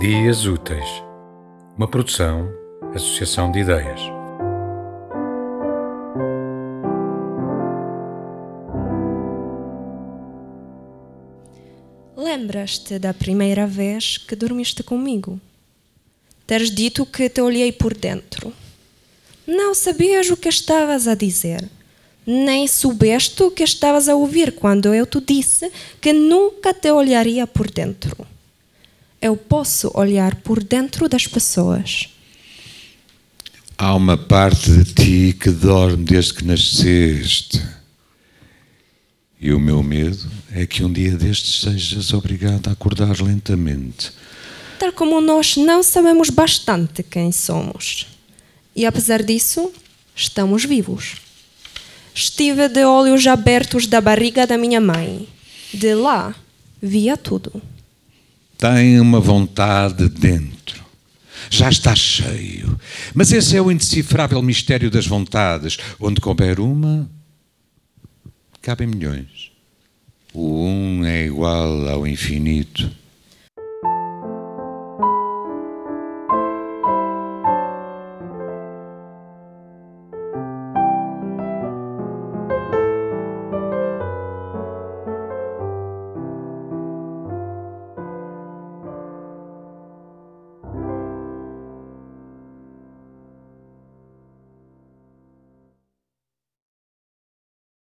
Dias Úteis, uma produção, associação de ideias. Lembras-te da primeira vez que dormiste comigo? Teres dito que te olhei por dentro. Não sabias o que estavas a dizer, nem soubeste o que estavas a ouvir quando eu te disse que nunca te olharia por dentro eu posso olhar por dentro das pessoas. Há uma parte de ti que dorme desde que nasceste. E o meu medo é que um dia destes sejas obrigado a acordar lentamente. Tal como nós não sabemos bastante quem somos. E apesar disso, estamos vivos. Estive de olhos abertos da barriga da minha mãe. De lá, via tudo tem uma vontade dentro. Já está cheio. Mas esse é o indecifrável mistério das vontades. Onde couber uma, cabem milhões. O um é igual ao infinito.